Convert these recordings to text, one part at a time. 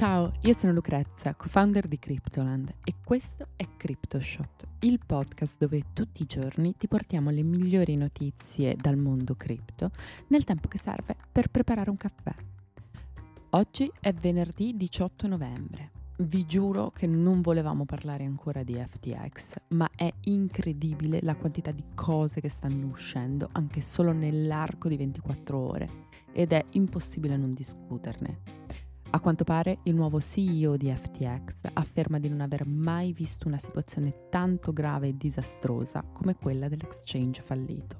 Ciao, io sono Lucrezia, co-founder di Cryptoland e questo è CryptoShot, il podcast dove tutti i giorni ti portiamo le migliori notizie dal mondo cripto nel tempo che serve per preparare un caffè. Oggi è venerdì 18 novembre. Vi giuro che non volevamo parlare ancora di FTX, ma è incredibile la quantità di cose che stanno uscendo anche solo nell'arco di 24 ore ed è impossibile non discuterne. A quanto pare il nuovo CEO di FTX afferma di non aver mai visto una situazione tanto grave e disastrosa come quella dell'exchange fallito.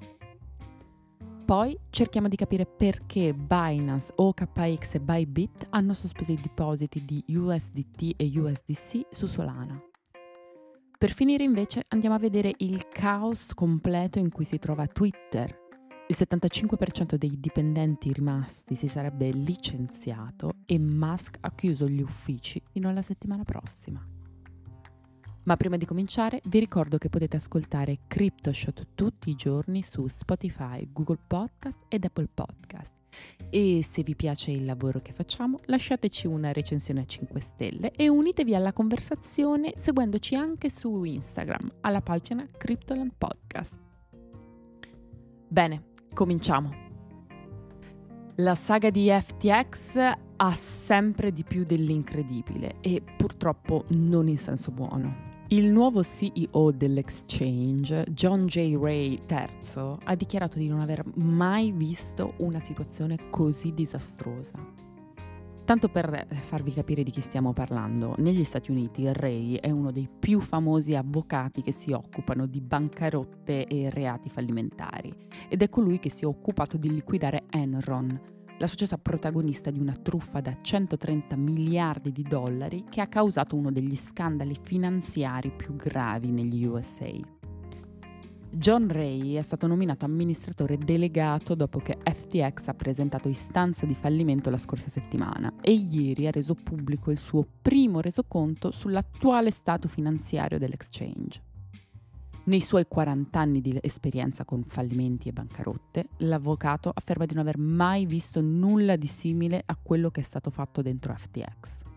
Poi cerchiamo di capire perché Binance, OKX e Bybit hanno sospeso i depositi di USDT e USDC su Solana. Per finire invece andiamo a vedere il caos completo in cui si trova Twitter il 75% dei dipendenti rimasti si sarebbe licenziato e Musk ha chiuso gli uffici fino alla settimana prossima. Ma prima di cominciare vi ricordo che potete ascoltare CryptoShot tutti i giorni su Spotify, Google Podcast ed Apple Podcast. E se vi piace il lavoro che facciamo, lasciateci una recensione a 5 stelle e unitevi alla conversazione seguendoci anche su Instagram alla pagina Cryptoland Podcast. Bene, Cominciamo. La saga di FTX ha sempre di più dell'incredibile e purtroppo non in senso buono. Il nuovo CEO dell'exchange, John J. Ray III, ha dichiarato di non aver mai visto una situazione così disastrosa. Tanto per farvi capire di chi stiamo parlando, negli Stati Uniti Ray è uno dei più famosi avvocati che si occupano di bancarotte e reati fallimentari ed è colui che si è occupato di liquidare Enron, la società protagonista di una truffa da 130 miliardi di dollari che ha causato uno degli scandali finanziari più gravi negli USA. John Ray è stato nominato amministratore delegato dopo che FTX ha presentato istanza di fallimento la scorsa settimana e ieri ha reso pubblico il suo primo resoconto sull'attuale stato finanziario dell'exchange. Nei suoi 40 anni di esperienza con fallimenti e bancarotte, l'avvocato afferma di non aver mai visto nulla di simile a quello che è stato fatto dentro FTX.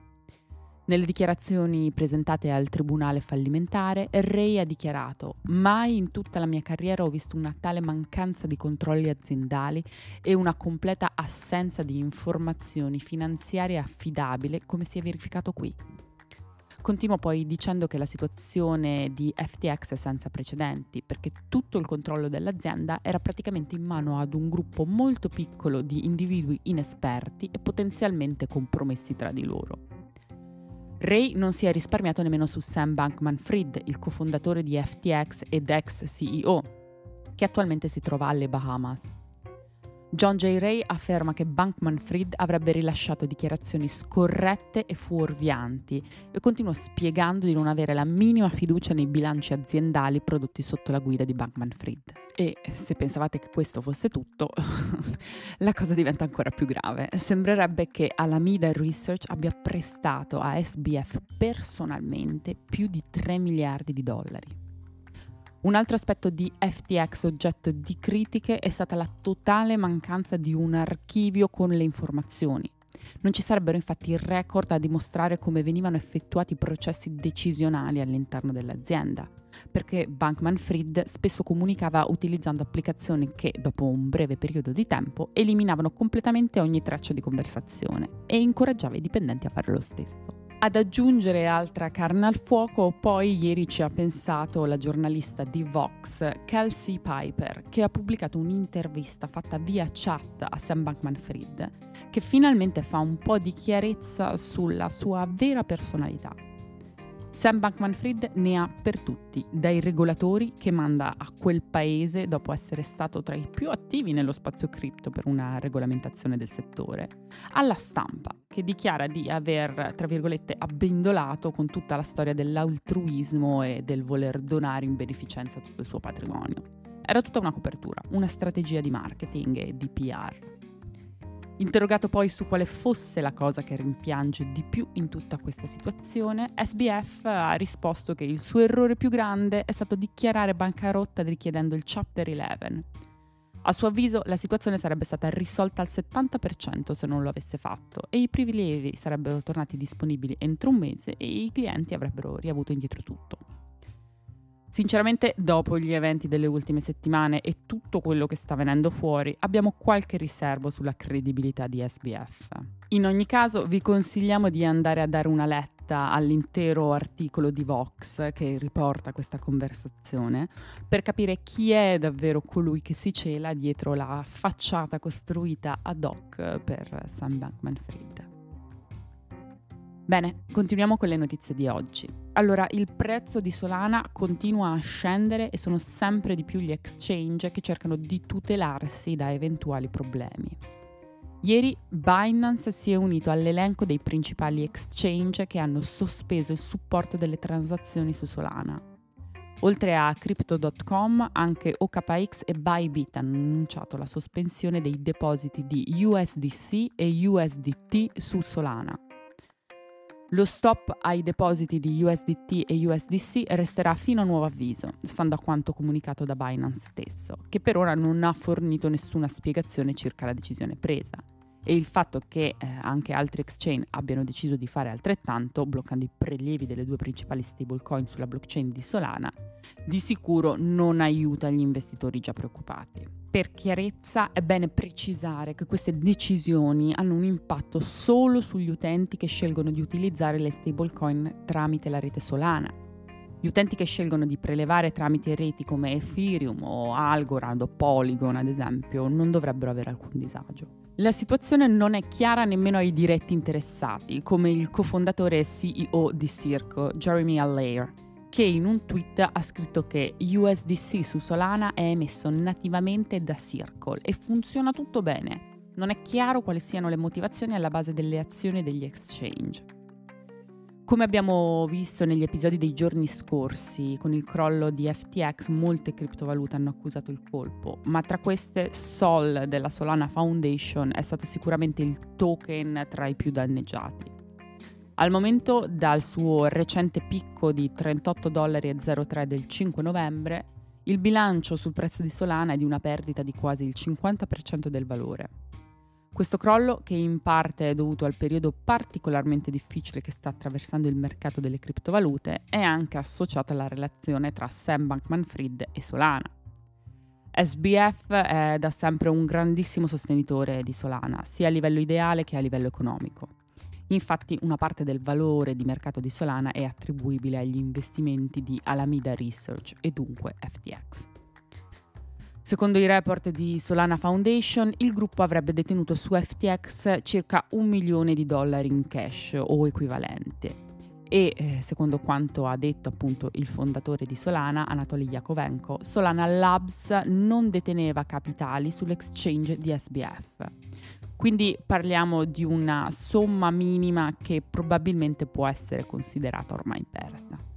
Nelle dichiarazioni presentate al tribunale fallimentare, Ray ha dichiarato: Mai in tutta la mia carriera ho visto una tale mancanza di controlli aziendali e una completa assenza di informazioni finanziarie affidabili come si è verificato qui. Continua poi dicendo che la situazione di FTX è senza precedenti perché tutto il controllo dell'azienda era praticamente in mano ad un gruppo molto piccolo di individui inesperti e potenzialmente compromessi tra di loro. Ray non si è risparmiato nemmeno su Sam Bankman Fried, il cofondatore di FTX ed ex CEO, che attualmente si trova alle Bahamas. John J. Ray afferma che Bankman Fried avrebbe rilasciato dichiarazioni scorrette e fuorvianti e continua spiegando di non avere la minima fiducia nei bilanci aziendali prodotti sotto la guida di Bankman Fried. E se pensavate che questo fosse tutto, la cosa diventa ancora più grave. Sembrerebbe che Alameda Research abbia prestato a SBF personalmente più di 3 miliardi di dollari. Un altro aspetto di FTX oggetto di critiche è stata la totale mancanza di un archivio con le informazioni. Non ci sarebbero infatti record a dimostrare come venivano effettuati i processi decisionali all'interno dell'azienda, perché Bankman Fried spesso comunicava utilizzando applicazioni che, dopo un breve periodo di tempo, eliminavano completamente ogni traccia di conversazione e incoraggiava i dipendenti a fare lo stesso. Ad aggiungere altra carne al fuoco, poi ieri ci ha pensato la giornalista di Vox, Kelsey Piper, che ha pubblicato un'intervista fatta via chat a Sam Bankman Fried, che finalmente fa un po' di chiarezza sulla sua vera personalità Sam Bankman-Fried ne ha per tutti, dai regolatori che manda a quel paese dopo essere stato tra i più attivi nello spazio cripto per una regolamentazione del settore, alla stampa che dichiara di aver, tra virgolette, abbindolato con tutta la storia dell'altruismo e del voler donare in beneficenza tutto il suo patrimonio. Era tutta una copertura, una strategia di marketing e di PR. Interrogato poi su quale fosse la cosa che rimpiange di più in tutta questa situazione, SBF ha risposto che il suo errore più grande è stato dichiarare bancarotta richiedendo il Chapter 11. A suo avviso la situazione sarebbe stata risolta al 70% se non lo avesse fatto e i privilegi sarebbero tornati disponibili entro un mese e i clienti avrebbero riavuto indietro tutto. Sinceramente, dopo gli eventi delle ultime settimane e tutto quello che sta venendo fuori, abbiamo qualche riservo sulla credibilità di SBF. In ogni caso, vi consigliamo di andare a dare una letta all'intero articolo di Vox che riporta questa conversazione per capire chi è davvero colui che si cela dietro la facciata costruita ad hoc per Sam Bankman Fried. Bene, continuiamo con le notizie di oggi. Allora, il prezzo di Solana continua a scendere e sono sempre di più gli exchange che cercano di tutelarsi da eventuali problemi. Ieri Binance si è unito all'elenco dei principali exchange che hanno sospeso il supporto delle transazioni su Solana. Oltre a Crypto.com, anche OKX e Bybit hanno annunciato la sospensione dei depositi di USDC e USDT su Solana. Lo stop ai depositi di USDT e USDC resterà fino a nuovo avviso, stando a quanto comunicato da Binance stesso, che per ora non ha fornito nessuna spiegazione circa la decisione presa. E il fatto che eh, anche altri exchange abbiano deciso di fare altrettanto, bloccando i prelievi delle due principali stablecoin sulla blockchain di Solana, di sicuro non aiuta gli investitori già preoccupati. Per chiarezza è bene precisare che queste decisioni hanno un impatto solo sugli utenti che scelgono di utilizzare le stablecoin tramite la rete Solana. Gli utenti che scelgono di prelevare tramite reti come Ethereum o Algorand o Polygon, ad esempio, non dovrebbero avere alcun disagio. La situazione non è chiara nemmeno ai diretti interessati, come il cofondatore e CEO di Circo, Jeremy Allaire, che in un tweet ha scritto che USDC su Solana è emesso nativamente da Circle e funziona tutto bene. Non è chiaro quali siano le motivazioni alla base delle azioni degli exchange. Come abbiamo visto negli episodi dei giorni scorsi, con il crollo di FTX molte criptovalute hanno accusato il colpo, ma tra queste Sol della Solana Foundation è stato sicuramente il token tra i più danneggiati. Al momento, dal suo recente picco di 38,03 dollari del 5 novembre, il bilancio sul prezzo di Solana è di una perdita di quasi il 50% del valore. Questo crollo, che in parte è dovuto al periodo particolarmente difficile che sta attraversando il mercato delle criptovalute, è anche associato alla relazione tra Sam Bankman-Fried e Solana. SBF è da sempre un grandissimo sostenitore di Solana, sia a livello ideale che a livello economico. Infatti una parte del valore di mercato di Solana è attribuibile agli investimenti di Alameda Research e dunque FTX. Secondo i report di Solana Foundation, il gruppo avrebbe detenuto su FTX circa un milione di dollari in cash o equivalente. E eh, secondo quanto ha detto appunto il fondatore di Solana, Anatoly Yakovenko, Solana Labs non deteneva capitali sull'exchange di SBF. Quindi parliamo di una somma minima che probabilmente può essere considerata ormai persa.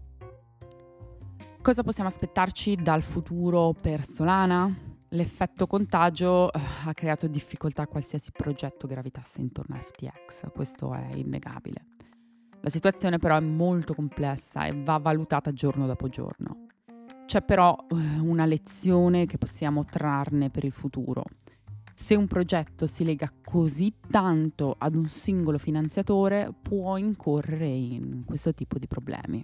Cosa possiamo aspettarci dal futuro per Solana? L'effetto contagio eh, ha creato difficoltà a qualsiasi progetto gravitasse intorno a FTX, questo è innegabile. La situazione però è molto complessa e va valutata giorno dopo giorno. C'è però eh, una lezione che possiamo trarne per il futuro se un progetto si lega così tanto ad un singolo finanziatore, può incorrere in questo tipo di problemi.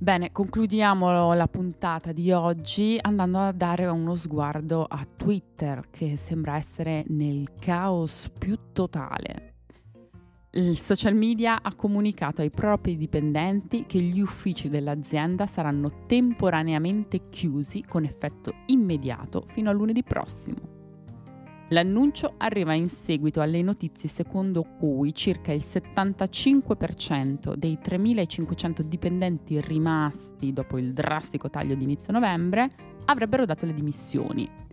Bene, concludiamo la puntata di oggi andando a dare uno sguardo a Twitter che sembra essere nel caos più totale. Il social media ha comunicato ai propri dipendenti che gli uffici dell'azienda saranno temporaneamente chiusi con effetto immediato fino a lunedì prossimo. L'annuncio arriva in seguito alle notizie secondo cui circa il 75% dei 3.500 dipendenti rimasti dopo il drastico taglio di inizio novembre avrebbero dato le dimissioni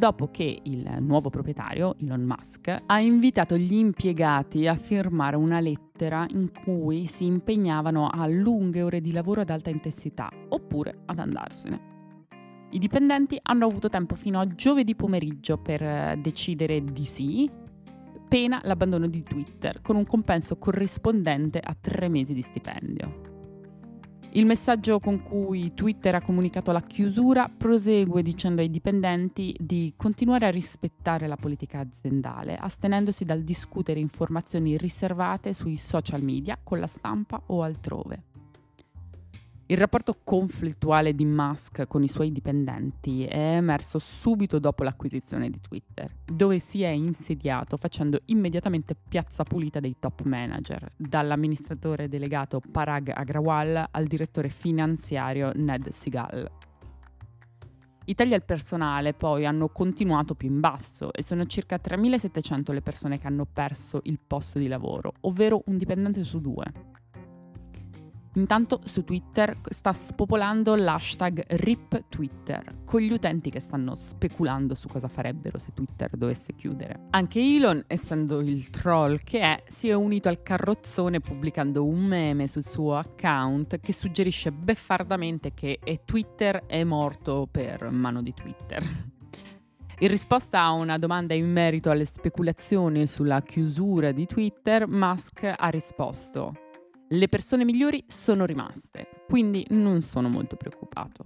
dopo che il nuovo proprietario, Elon Musk, ha invitato gli impiegati a firmare una lettera in cui si impegnavano a lunghe ore di lavoro ad alta intensità oppure ad andarsene. I dipendenti hanno avuto tempo fino a giovedì pomeriggio per eh, decidere di sì, pena l'abbandono di Twitter, con un compenso corrispondente a tre mesi di stipendio. Il messaggio con cui Twitter ha comunicato la chiusura prosegue dicendo ai dipendenti di continuare a rispettare la politica aziendale, astenendosi dal discutere informazioni riservate sui social media, con la stampa o altrove. Il rapporto conflittuale di Musk con i suoi dipendenti è emerso subito dopo l'acquisizione di Twitter, dove si è insediato facendo immediatamente piazza pulita dei top manager, dall'amministratore delegato Parag Agrawal al direttore finanziario Ned Segal. I tagli al personale poi hanno continuato più in basso e sono circa 3.700 le persone che hanno perso il posto di lavoro, ovvero un dipendente su due. Intanto su Twitter sta spopolando l'hashtag RipTwitter, con gli utenti che stanno speculando su cosa farebbero se Twitter dovesse chiudere. Anche Elon, essendo il troll che è, si è unito al carrozzone pubblicando un meme sul suo account che suggerisce beffardamente che Twitter è morto per mano di Twitter. In risposta a una domanda in merito alle speculazioni sulla chiusura di Twitter, Musk ha risposto le persone migliori sono rimaste, quindi non sono molto preoccupato.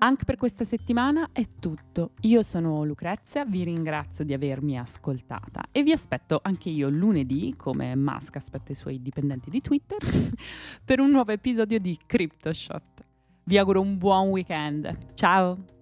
Anche per questa settimana è tutto. Io sono Lucrezia, vi ringrazio di avermi ascoltata e vi aspetto anche io lunedì, come Musk aspetta i suoi dipendenti di Twitter, per un nuovo episodio di CryptoShot. Vi auguro un buon weekend. Ciao!